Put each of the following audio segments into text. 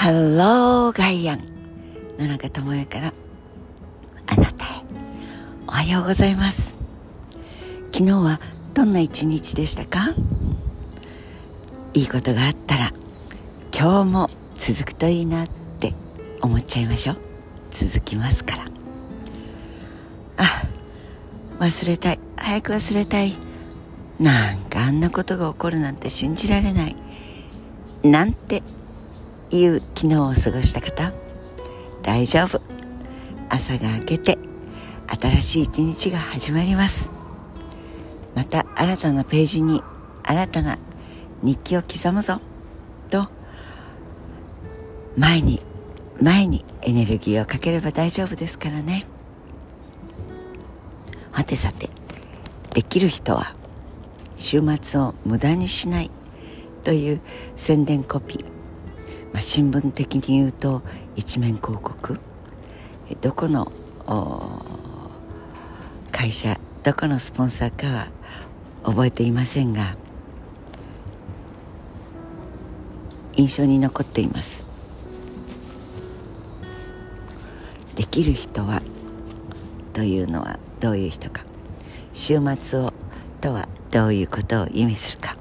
ハローガイアン野中智也からあなたへ。おはようございます。昨日はどんな一日でしたか？いいことがあったら今日も続くといいなって思っちゃいましょう。続きますから。あ忘れたい。早く忘れたい。なんかあんなことが起こるなんて信じられない。なんていう昨日を過ごした方大丈夫。朝が明けて新しい一日が始まります。また新たなページに新たな日記を刻むぞと前に前にエネルギーをかければ大丈夫ですからね。はてさてできる人は週末を無駄にしないという宣伝コピー、まあ、新聞的に言うと一面広告。どこの会社どこのスポンサーかは覚えていませんが印象に残っています。できる人はというのはどういう人か。週末をとはどういうことを意味するか。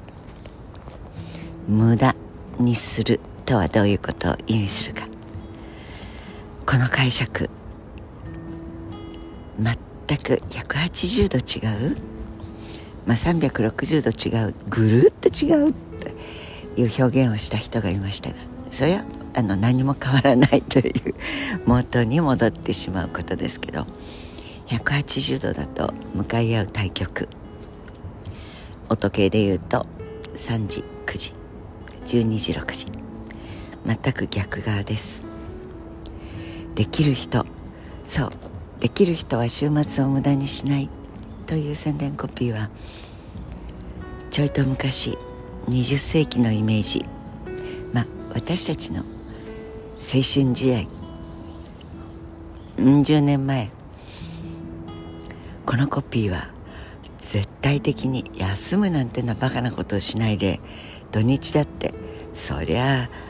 無駄にする。とはどういうことを意味するか。この解釈全く180度違う、まあ、360度違う？ぐるっと違うという表現をした人がいましたがそれはあの何も変わらないという元に戻ってしまうことですけど180度だと向かい合う対極音時計で言うと3時9時12時6時。全く逆側です。できる人そうできる人は週末を無駄にしないという宣伝コピーはちょいと昔20世紀のイメージ。まあ私たちの青春時代うん十年前。このコピーは絶対的に休むなんてなバカなことをしないで土日だってそりゃあ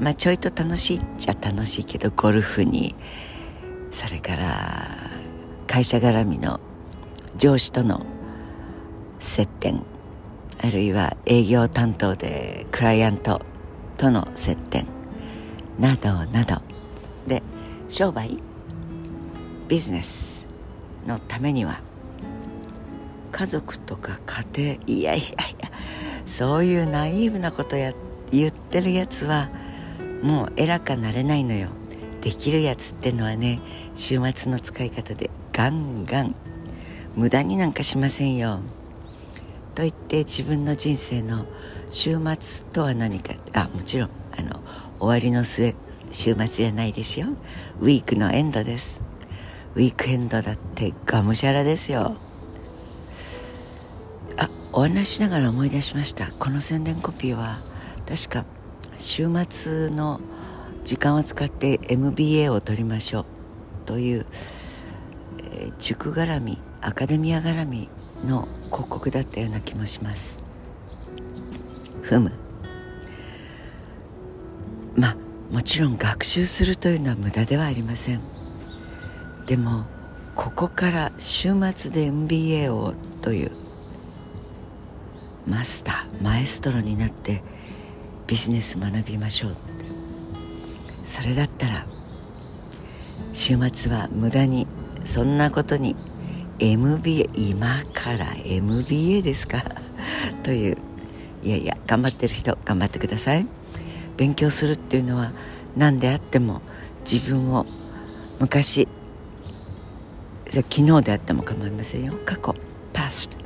まあちょいと楽しいっちゃ楽しいけどゴルフにそれから会社絡みの上司との接点あるいは営業担当でクライアントとの接点などなど。で商売ビジネスのためには家族とか家庭いやいやいやそういうナイーブなことや言ってるやつはもう偉かなれないのよ。できるやつってのはね週末の使い方でガンガン。無駄になんかしませんよ。と言って自分の人生の週末とは何か。あもちろんあの終わりの末週末じゃないですよ。ウィークのエンドです。ウィークエンドだってがむしゃらですよ。あお話しながら思い出しました。この宣伝コピーは確か週末の時間を使って MBA を取りましょうという、えー、塾絡みアカデミア絡みの広告だったような気もします。ふむ。まあもちろん学習するというのは無駄ではありません。でもここから週末で MBA をというマスターマエストロになってビジネス学びましょうそれだったら週末は無駄にそんなことに。MBA 今から。MBA ですか？という。いやいや頑張ってる人頑張ってください。勉強するっていうのは何であっても自分を昔昨日であっても構いませんよ。過去 past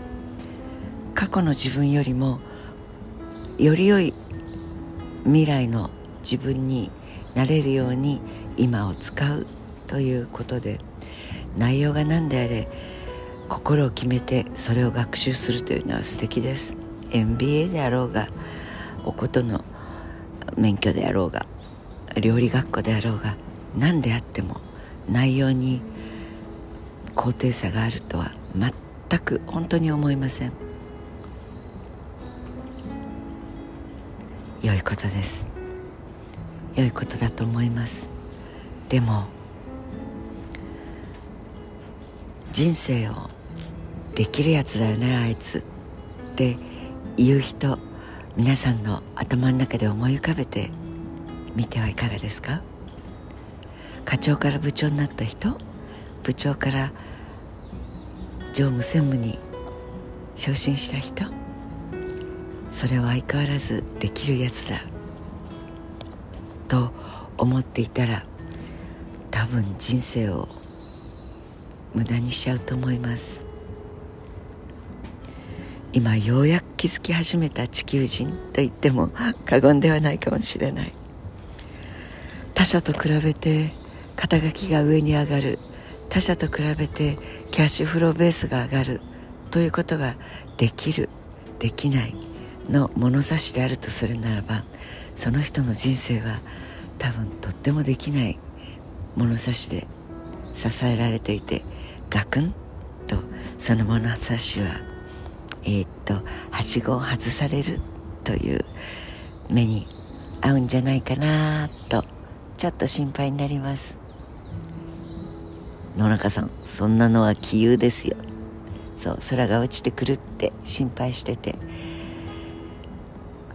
過去の自分よりもより良い未来の自分になれるように今を使うということで内容が何であれ心を決めてそれを学習するというのは素敵です。MBA であろうがおことの免許であろうが料理学校であろうが何であっても内容に高低差があるとは全く本当に思いません。ことです。良いことだと思います。でも人生をできるやつだよねあいつ。って言う人皆さんの頭の中で思い浮かべてみてはいかがですか？課長から部長になった人部長から常務専務に昇進した人それは相変わらずできるやつだ。と思っていたら多分人生を無駄にしちゃうと思います。今ようやく気づき始めた地球人と言っても過言ではないかもしれない。他者と比べて肩書きが上に上がる。他者と比べてキャッシュフローベースが上がる。ということができる。できない。の物差しであるとするならばその人の人生は多分とってもできない物差しで支えられていてガクンとその物差しはえー、っとはしごを外されるという目に合うんじゃないかなとちょっと心配になります。野中さんそんなのは杞憂ですよ。そう空が落ちてくるって心配してて。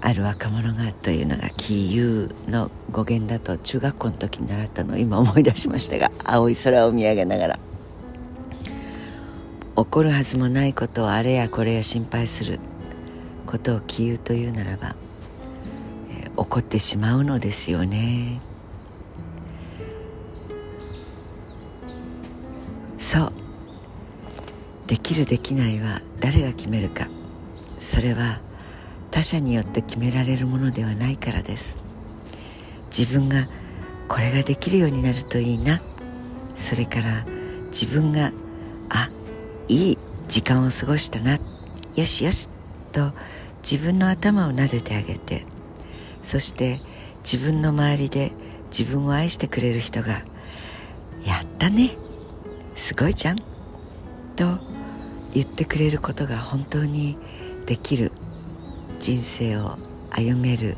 ある若者がというのが杞憂の語源だと中学校の時に習ったのを今思い出しましたが青い空を見上げながら。起こるはずもないことをあれやこれや心配することを杞憂というならば、えー、起こってしまうのですよね。そう。できるできないは誰が決めるか。それは他者によって決められるものではないからです。自分がこれができるようになるといいな。それから自分があいい時間を過ごしたな。よしよし。と自分の頭を撫でてあげてそして自分の周りで自分を愛してくれる人が「やったね。すごいじゃん」と言ってくれることが本当にできる。人生を歩める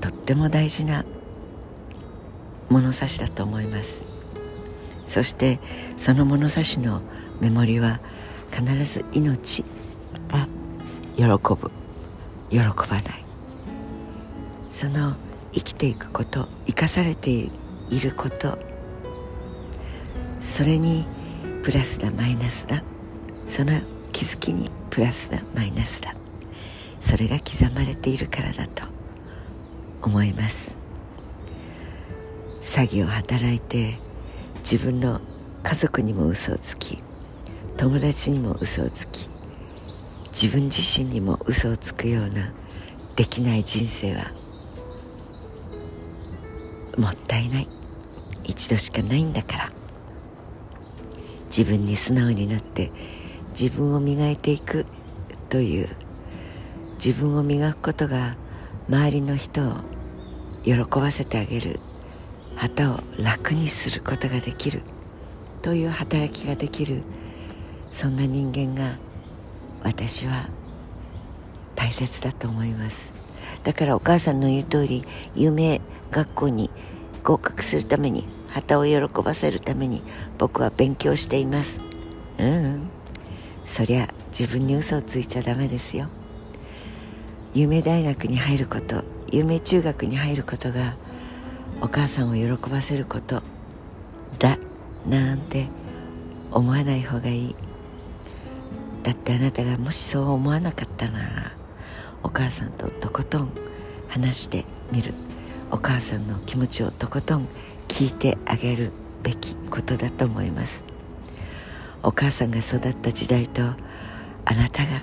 とっても大事な物差しだと思います。そしてその物差しのメモリは必ず命が喜ぶ。喜ばない。その生きていくこと生かされていること。それにプラスだマイナスだ。その気づきにプラスだマイナスだ。それが刻まれているからだと思います。詐欺を働いて自分の家族にも嘘をつき友達にも嘘をつき自分自身にも嘘をつくようなできない人生はもったいない。一度しかないんだから。自分に素直になって自分を磨いていくという自分を磨くことが周りの人を喜ばせてあげる。旗を楽にすることができる。という働きができる。そんな人間が私は大切だと思います。だからお母さんの言う通り有名学校に合格するために旗を喜ばせるために僕は勉強しています。うん、うん、そりゃ自分に嘘をついちゃダメですよ。有名大学に入ること有名中学に入ることがお母さんを喜ばせることだなんて思わない方がいい。だってあなたがもしそう思わなかったならお母さんととことん話してみる。お母さんの気持ちをとことん聞いてあげるべきことだと思います。お母さんが育った時代とあなたが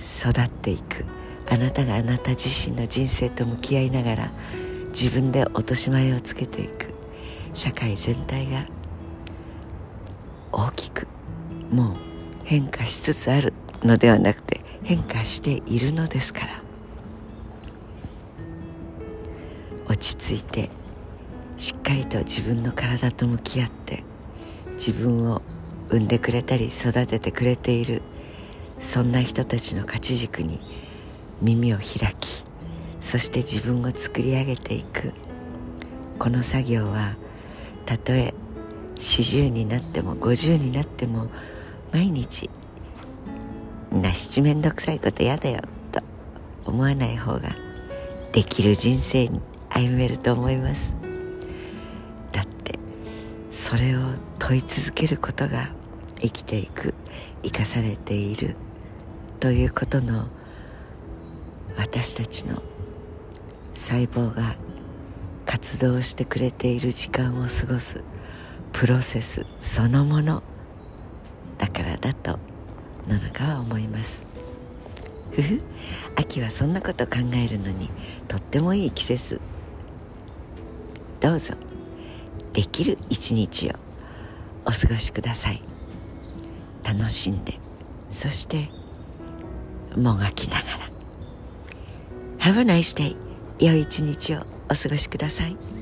育っていく。あなたがあなた自身の人生と向き合いながら自分で落とし前をつけていく。社会全体が大きくもう変化しつつあるのではなくて変化しているのですから。落ち着いてしっかりと自分の体と向き合って自分を産んでくれたり育ててくれているそんな人たちの勝ち軸に耳を開きそして自分を作り上げていく。この作業はたとえ40になっても50になっても毎日な七面倒くさいこと嫌だよと思わない方ができる人生に歩めると思います。だってそれを問い続けることが生きていく生かされているということの私たちの細胞が活動してくれている時間を過ごすプロセスそのものだからだと野中は思います。ふふ秋はそんなこと考えるのにとってもいい季節。どうぞ。できる一日をお過ごしください。楽しんでそしてもがきながら。Have a nice day. 良い一日をお過ごしください。